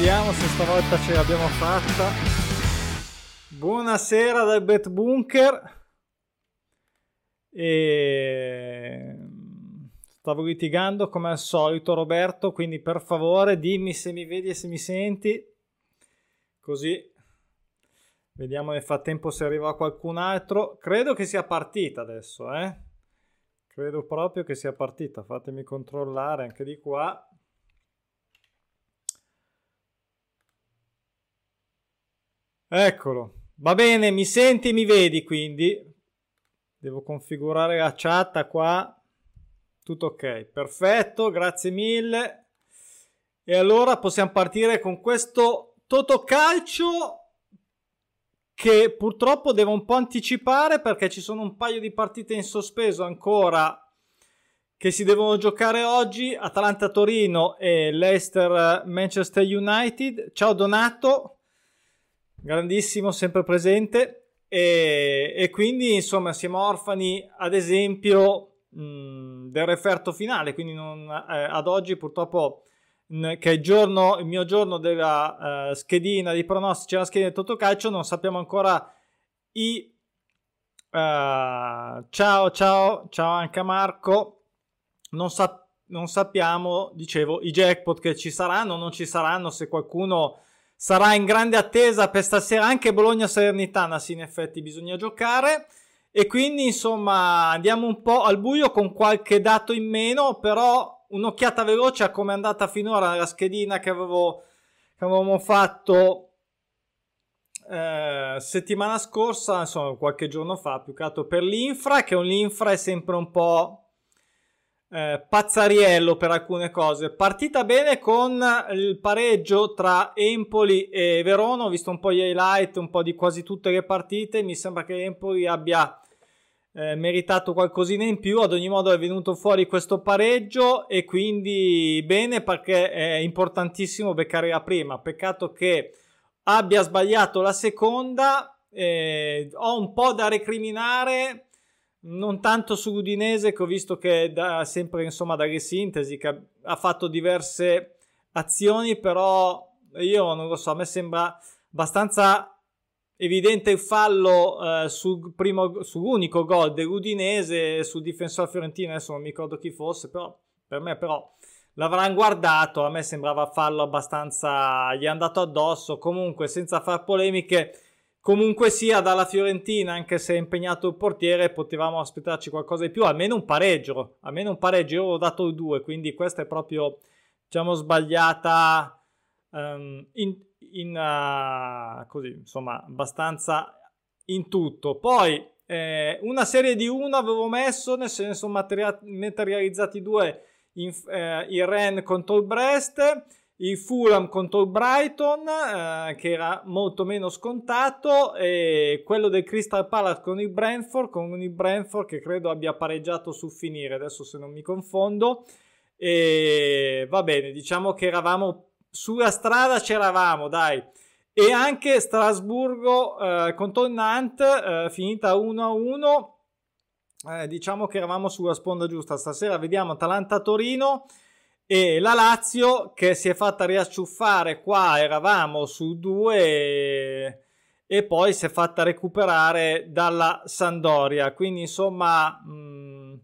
Vediamo se stavolta ce l'abbiamo fatta. Buonasera dal Bet Bunker. E... Stavo litigando come al solito Roberto, quindi per favore dimmi se mi vedi e se mi senti. Così vediamo nel frattempo se arriva qualcun altro. Credo che sia partita adesso, eh. Credo proprio che sia partita. Fatemi controllare anche di qua. Eccolo. Va bene, mi senti e mi vedi quindi. Devo configurare la chat qua. Tutto ok, perfetto, grazie mille. E allora possiamo partire con questo Totocalcio che purtroppo devo un po' anticipare perché ci sono un paio di partite in sospeso ancora che si devono giocare oggi, Atalanta-Torino e Leicester-Manchester United. Ciao Donato grandissimo, sempre presente. E, e quindi insomma siamo orfani, ad esempio, mh, del referto finale. Quindi non, eh, ad oggi purtroppo mh, che è il, giorno, il mio giorno della uh, schedina di pronostici alla schedina di Totocalcio, non sappiamo ancora i. Uh, ciao, ciao, ciao anche a Marco. Non, sa- non sappiamo, dicevo, i jackpot che ci saranno, non ci saranno, se qualcuno sarà in grande attesa per stasera anche Bologna-Salernitana, sì in effetti bisogna giocare. E quindi insomma andiamo un po' al buio con qualche dato in meno, però un'occhiata veloce a come è andata finora la schedina che, avevo, che avevamo fatto eh, settimana scorsa, insomma qualche giorno fa, più che altro per l'infra, che un l'infra è sempre un po' eh, pazzariello per alcune cose. Partita bene con il pareggio tra Empoli e Verona. Ho visto un po' gli highlight, un po' di quasi tutte le partite. Mi sembra che Empoli abbia eh, meritato qualcosina in più. Ad ogni modo è venuto fuori questo pareggio e quindi bene perché è importantissimo beccare la prima. Peccato che abbia sbagliato la seconda. Eh, ho un po' da recriminare non tanto su Udinese che ho visto che da, sempre insomma dalle sintesi che ha fatto diverse azioni però io non lo so a me sembra abbastanza evidente il fallo eh, sul primo, sull'unico gol dell'Udinese sul difensore fiorentino adesso non mi ricordo chi fosse però per me però l'avranno guardato a me sembrava fallo abbastanza gli è andato addosso comunque senza far polemiche Comunque sia dalla Fiorentina, anche se è impegnato il portiere, potevamo aspettarci qualcosa di più, almeno un pareggio, almeno un pareggio. Io ho dato 2, quindi questa è proprio, diciamo, sbagliata um, in, in uh, così, insomma, abbastanza in tutto. Poi eh, una serie di 1 avevo messo, nel senso materializzati due in, eh, il Ren contro il Brest il Fulham contro il Brighton eh, che era molto meno scontato e quello del Crystal Palace con il Brentford con il Brentford che credo abbia pareggiato sul finire adesso se non mi confondo. E va bene diciamo che eravamo sulla strada c'eravamo dai. E anche Strasburgo eh, contro il Nantes eh, finita 1-1 eh, diciamo che eravamo sulla sponda giusta. Stasera vediamo Atalanta-Torino e la Lazio che si è fatta riacciuffare qua eravamo su due e, poi si è fatta recuperare dalla Sandoria quindi insomma mh, mm,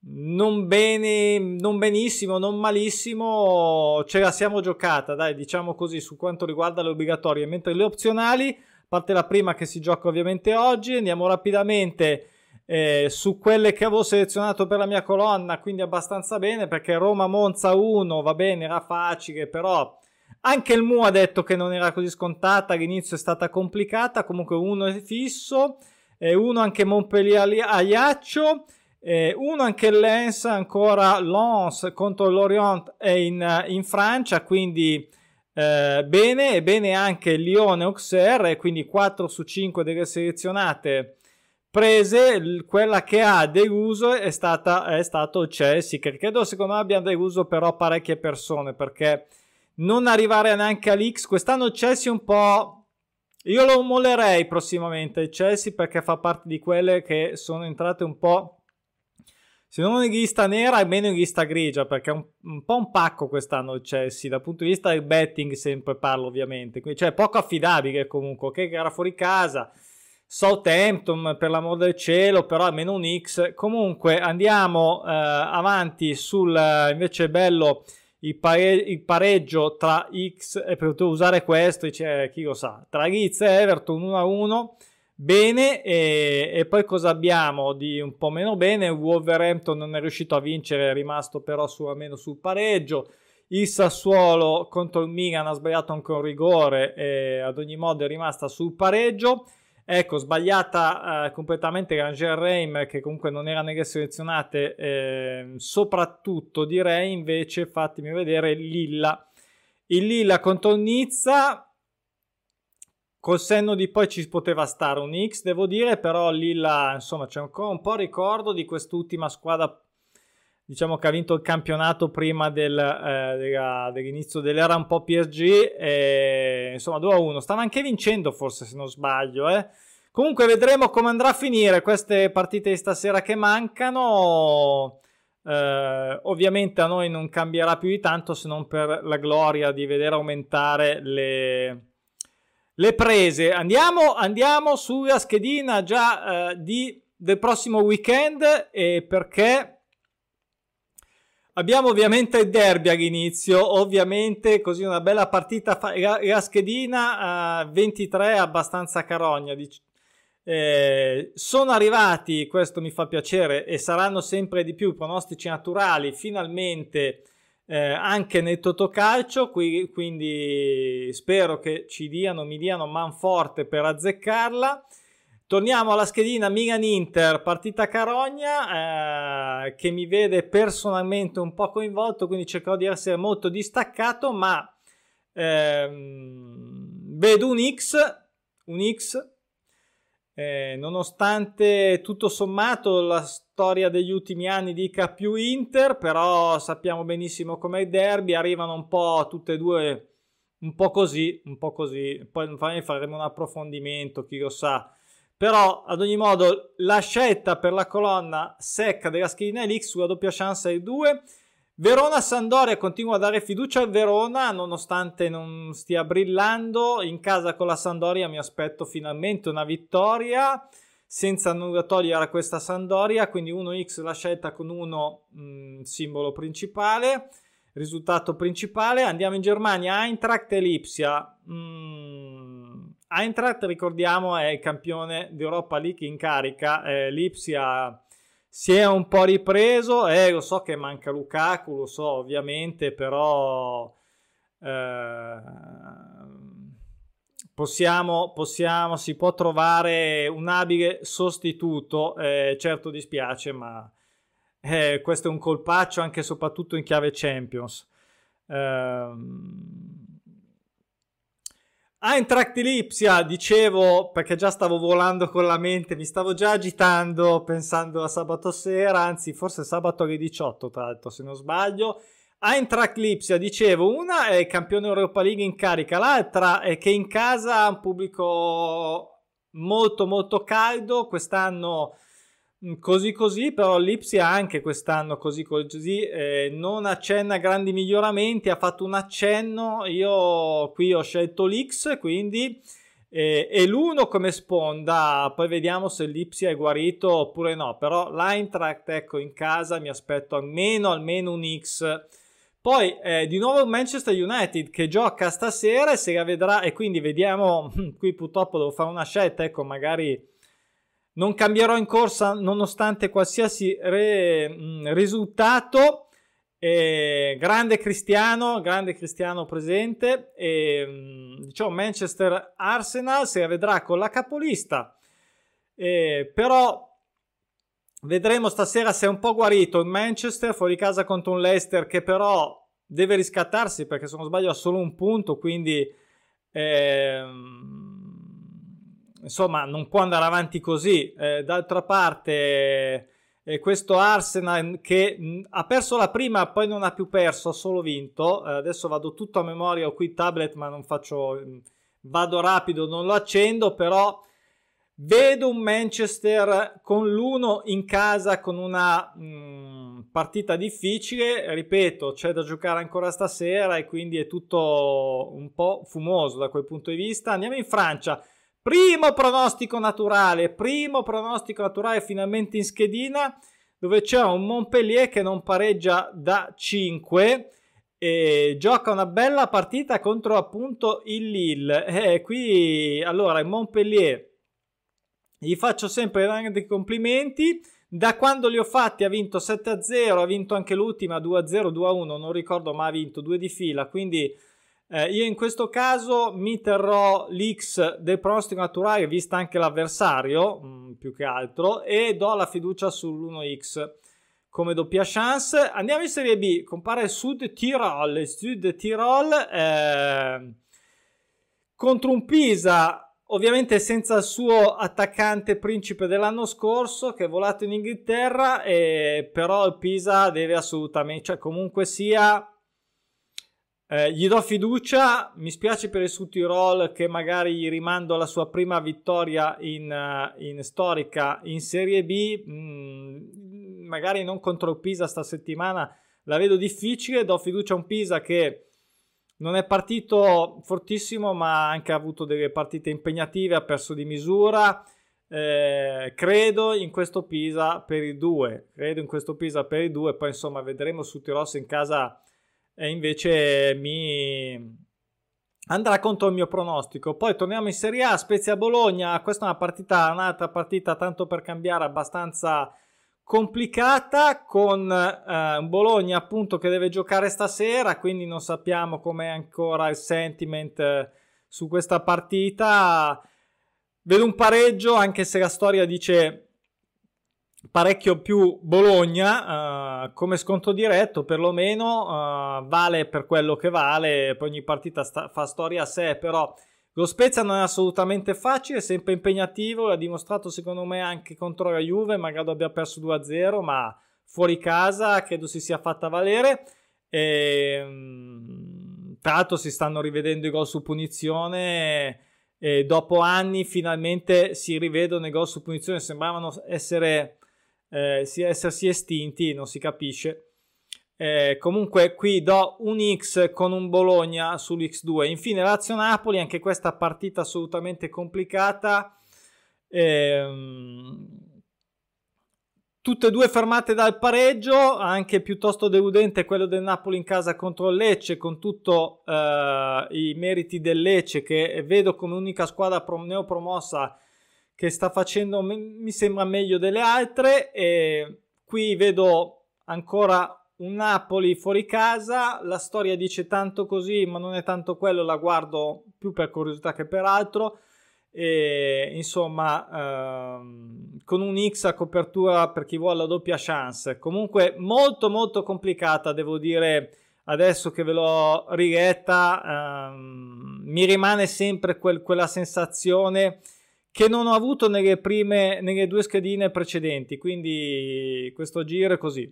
non bene non benissimo non malissimo ce la siamo giocata. Dai diciamo così su quanto riguarda le obbligatorie. Mentre le opzionali parte la prima che si gioca ovviamente oggi andiamo rapidamente eh, su quelle che avevo selezionato per la mia colonna, quindi abbastanza bene perché Roma-Monza 1 va bene, era facile, però anche il Mu ha detto che non era così scontata, all'inizio è stata complicata, comunque uno è fisso, eh, uno anche Montpellier-Ajaccio, eh, uno anche Lens, ancora Lens contro l'Orient è in, in Francia, quindi eh, bene, e bene anche Lione-Auxerre, quindi 4 su 5 delle selezionate prese quella che ha deluso è, stata, è stato Chelsea che credo secondo me abbia deluso però parecchie persone perché non arrivare neanche all'X quest'anno Chelsea un po' io lo mollerei prossimamente Chelsea perché fa parte di quelle che sono entrate un po' se non un'inglista nera, almeno un'inglista grigia, perché è un, un, po' un pacco quest'anno Chelsea, dal punto di vista del betting sempre parlo ovviamente, cioè poco affidabile comunque, che era fuori casa, Southampton per l'amor del cielo, però almeno un X, comunque andiamo eh, avanti sul, invece è bello il, pare- il, pareggio tra X, e per poter usare questo, dice, chi lo sa, tra Leeds e Everton 1-1, bene e, e, poi cosa abbiamo di un po' meno bene? Wolverhampton non è riuscito a vincere è rimasto però su almeno sul pareggio. Il Sassuolo contro il Milan ha sbagliato anche un rigore e ad ogni modo è rimasta sul pareggio ecco sbagliata eh, completamente Ranger Reim che comunque non era nelle selezionate eh, soprattutto direi invece fatemi vedere Lilla. Il Lilla contro Nizza Col senno di poi ci poteva stare un X, devo dire, però Lilla, insomma, c'è ancora un po' ricordo di quest'ultima squadra, diciamo che ha vinto il campionato prima del, eh, dell'inizio dell'era un po' PSG, e, insomma 2-1, stava anche vincendo forse se non sbaglio, eh. Comunque vedremo come andrà a finire queste partite di stasera che mancano. Eh, ovviamente a noi non cambierà più di tanto se non per la gloria di vedere aumentare le, le prese. Andiamo, andiamo sulla schedina già eh, di, del prossimo weekend perché abbiamo ovviamente il derby all'inizio, ovviamente così una bella partita, fa- la, schedina eh, 23 abbastanza carogna. Dic- eh, sono arrivati, questo mi fa piacere, e saranno sempre di più pronostici naturali, finalmente eh, anche nel Totocalcio, qui, quindi spero che ci diano, mi diano man forte per azzeccarla. Torniamo alla schedina Milan-Inter, partita Carogna, eh, che mi vede personalmente un po' coinvolto, quindi cercherò di essere molto distaccato, ma ehm, vedo un X, un X eh, nonostante tutto sommato la storia degli ultimi anni dica più Inter, però sappiamo benissimo come i derby, arrivano un po' tutte e due un po' così, un po' così, poi faremo un approfondimento, chi lo sa. Però ad ogni modo la scelta per la colonna secca della schedina Elix sulla doppia chance è 2 Verona-Sandoria continua a dare fiducia al Verona nonostante non stia brillando. In casa con la Sandoria mi aspetto finalmente una vittoria senza nulla togliere a questa Sandoria. Quindi 1x la scelta con uno mh, mm, simbolo principale. Risultato principale. Andiamo in Germania. Eintracht e Lipsia. Mm, Eintracht ricordiamo è il campione d'Europa League in carica. Eh, Lipsia si è un po' ripreso, eh, lo so che manca Lukaku, lo so ovviamente, però eh, possiamo, possiamo, si può trovare un abile sostituto, eh, certo dispiace, ma eh, questo è un colpaccio anche e soprattutto in chiave Champions. Eintracht Lipsia, dicevo, perché già stavo volando con la mente, mi stavo già agitando pensando a sabato sera, anzi forse sabato alle 18 tra l'altro se non sbaglio. Eintracht Lipsia, dicevo, una è campione Europa League in carica, l'altra è che in casa ha un pubblico molto molto caldo, quest'anno così così, però l'Ipsia anche quest'anno così così eh, non accenna grandi miglioramenti, ha fatto un accenno, io qui ho scelto l'X, quindi eh, e l'uno come sponda, poi vediamo se l'Ipsia è guarito oppure no, però l'Eintracht ecco in casa mi aspetto almeno, almeno un X. Poi eh, di nuovo Manchester United che gioca stasera e se la vedrà e quindi vediamo, qui purtroppo devo fare una scelta, ecco magari non cambierò in corsa nonostante qualsiasi re, mm, risultato. Eh, grande Cristiano, grande Cristiano presente. E, mm, diciamo Manchester Arsenal si vedrà con la capolista. Eh, però vedremo stasera se è un po' guarito il Manchester fuori casa contro un Leicester che però deve riscattarsi perché se non sbaglio ha solo un punto quindi ehm, insomma, non può andare avanti così. Eh, d'altra parte, eh, questo Arsenal che mh, ha perso la prima, poi non ha più perso, ha solo vinto. Eh, adesso vado tutto a memoria, ho qui il tablet, ma non faccio. Mh, vado rapido, non lo accendo, però Vedo un Manchester con l'uno in casa con una mh, partita difficile, ripeto, c'è da giocare ancora stasera e quindi è tutto un po' fumoso da quel punto di vista. Andiamo in Francia. Primo pronostico naturale, primo pronostico naturale finalmente in schedina dove c'è un Montpellier che non pareggia da 5 e gioca una bella partita contro appunto il Lille. E eh, qui allora il Montpellier gli faccio sempre grandi complimenti. Da quando li ho fatti ha vinto 7-0, ha vinto anche l'ultima 2-0, 2-1, non ricordo ma ha vinto due di fila, quindi eh, io in questo caso mi terrò l'X del pronostico naturale, vista anche l'avversario, mh, mm, più che altro, e do la fiducia sull'1X come doppia chance. Andiamo in Serie B, compare Sud Tirol, Sud Tirol eh, contro un Pisa ovviamente senza il suo attaccante principe dell'anno scorso che è volato in Inghilterra, e però il Pisa deve assolutamente, cioè comunque sia, eh, gli do fiducia, mi spiace per il Sud Tirol che magari gli rimando la sua prima vittoria in, uh, in storica in Serie B, mm, magari non contro il Pisa sta settimana, la vedo difficile, do fiducia a un Pisa che non è partito fortissimo, ma ha anche avuto delle partite impegnative, ha perso di misura. Eh, credo in questo Pisa per i due. Credo in questo Pisa per i due. Poi insomma vedremo su Tirosso in casa. E invece mi andrà contro il mio pronostico. Poi torniamo in Serie A, Spezia Bologna. Questa è una partita, un'altra partita tanto per cambiare, abbastanza complicata con eh, Bologna appunto che deve giocare stasera, quindi non sappiamo com'è ancora il sentiment eh, su questa partita. Vedo un pareggio, anche se la storia dice parecchio più Bologna uh, come sconto diretto perlomeno uh, vale per quello che vale poi ogni partita sta- fa storia a sé però lo Spezia non è assolutamente facile, è sempre impegnativo, l'ha dimostrato secondo me anche contro la Juve, magari abbia perso 2-0, ma fuori casa credo si sia fatta valere. E, ehm, tra l'altro si stanno rivedendo i gol su punizione e dopo anni finalmente si rivedono i gol su punizione, sembravano essere, eh, essersi estinti, non si capisce. Eh, comunque qui do un X con un Bologna sull'X2. Infine Lazio-Napoli, anche questa partita assolutamente complicata. Eh, tutte e due fermate dal pareggio, anche piuttosto deludente quello del Napoli in casa contro il Lecce, con tutti eh, i meriti del Lecce che vedo come unica squadra neopromossa che sta facendo, mi sembra meglio delle altre. E qui vedo ancora un Napoli fuori casa, la storia dice tanto così, ma non è tanto quello, la guardo più per curiosità che per altro. E insomma, ehm, con un X a copertura per chi vuole la doppia chance. Comunque, molto, molto complicata, devo dire. Adesso che ve l'ho riletta, ehm, mi rimane sempre quel, quella sensazione che non ho avuto nelle prime, nelle due schedine precedenti. Quindi, questo giro è così.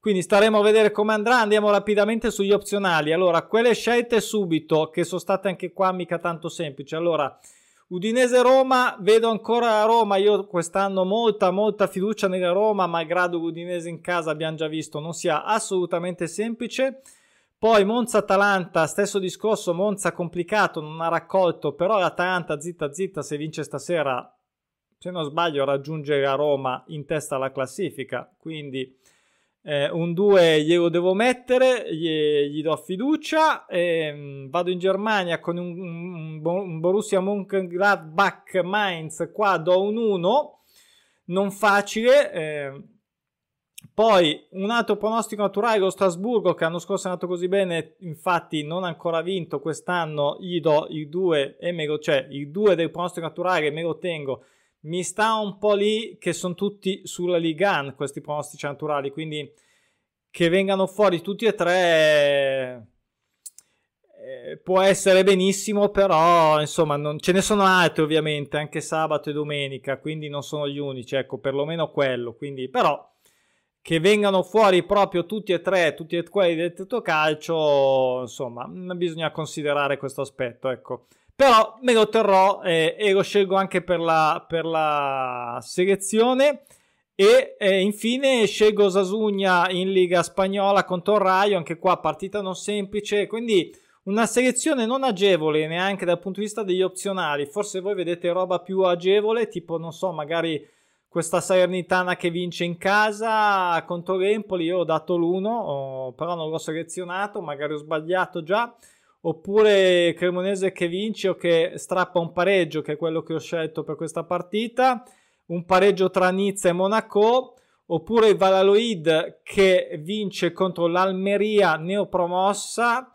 Quindi staremo a vedere come andrà. Andiamo rapidamente sugli opzionali. Allora, quelle scelte subito, che sono state anche qua mica tanto semplici. Allora, Udinese-Roma, vedo ancora Roma. Io quest'anno molta, molta fiducia nella Roma, malgrado l'Udinese in casa abbiamo già visto non sia assolutamente semplice. Poi Monza-Atalanta, stesso discorso, Monza complicato, non ha raccolto, però l'Atalanta zitta zitta se vince stasera, se non sbaglio, raggiunge la Roma in testa alla classifica, quindi eh, un 2 glielo devo mettere, gli, gli do fiducia. E, vado in Germania con un, un, un Borussia Mönchengladbach Mainz. Qua do un 1, non facile. Eh, poi un altro pronostico naturale, lo Strasburgo, che l'anno scorso è andato così bene, infatti non ha ancora vinto quest'anno. Gli do i 2 e me lo, cioè i 2 del pronostico naturale me lo tengo mi sta un po' lì che sono tutti sulla Ligan questi pronostici naturali, quindi che vengano fuori tutti e tre eh, può essere benissimo, però insomma non, ce ne sono altri ovviamente, anche sabato e domenica, quindi non sono gli unici, ecco, perlomeno quello, quindi però che vengano fuori proprio tutti e tre, tutti e quelli del calcio, insomma, bisogna considerare questo aspetto, ecco. però me lo terrò eh, e lo scelgo anche per la, per la selezione. E eh, infine scelgo Sasugna in Liga Spagnola contro il Raio, anche qua partita non semplice, quindi una selezione non agevole neanche dal punto di vista degli opzionali. Forse voi vedete roba più agevole, tipo non so, magari questa Salernitana che vince in casa contro l'Empoli. Io ho dato l'1, però non l'ho selezionato, magari ho sbagliato già oppure Cremonese che vince o che strappa un pareggio, che è quello che ho scelto per questa partita, un pareggio tra Nizza e Monaco, oppure il Valaloid che vince contro l'Almeria neopromossa.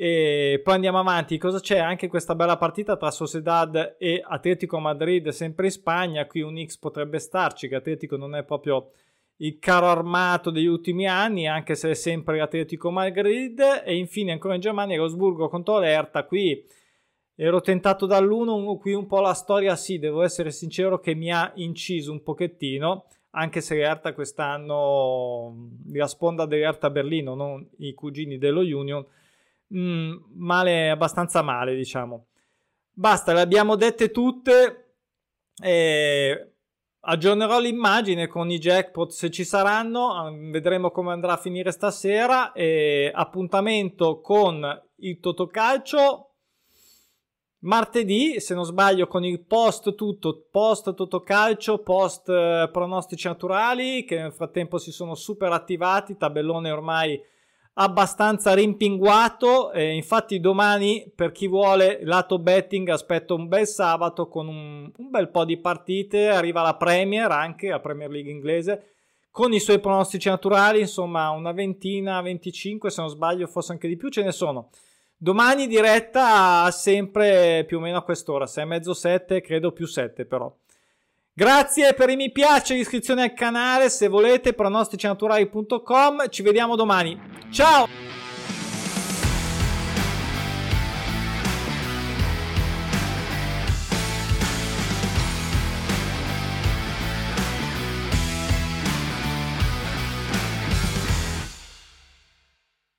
E poi andiamo avanti. Cosa c'è? Anche questa bella partita tra Sociedad e Atletico Madrid, sempre in Spagna. Qui un X potrebbe starci, che Atletico non è proprio il caro armato degli ultimi anni, anche se è sempre Atletico Madrid. E infine ancora in Germania, Rosburgo contro l'Erta. Qui ero tentato dall'1, qui un po' la storia, sì, devo essere sincero che mi ha inciso un pochettino, anche se l'Erta quest'anno, la sponda dell'Erta Berlino, non i cugini dello Union, mm, male, abbastanza male, diciamo. Basta, le abbiamo dette tutte. Eh, aggiornerò l'immagine con i jackpot se ci saranno, vedremo come andrà a finire stasera e appuntamento con il Totocalcio martedì, se non sbaglio con il post tutto, post Totocalcio, post eh, pronostici naturali che nel frattempo si sono super attivati, tabellone ormai abbastanza rimpinguato. Eh, infatti, domani, per chi vuole lato betting, aspetto un bel sabato con un, un, bel po' di partite. Arriva la Premier, anche la Premier League inglese, con i suoi pronostici naturali. Insomma, una ventina, 25, se non sbaglio, forse anche di più, ce ne sono. Domani diretta sempre più o meno a quest'ora, 6 e mezzo 7, credo più 7 però. Grazie per i mi piace, l'iscrizione al canale, se volete pronosticinaturali.com, ci vediamo domani. Ciao!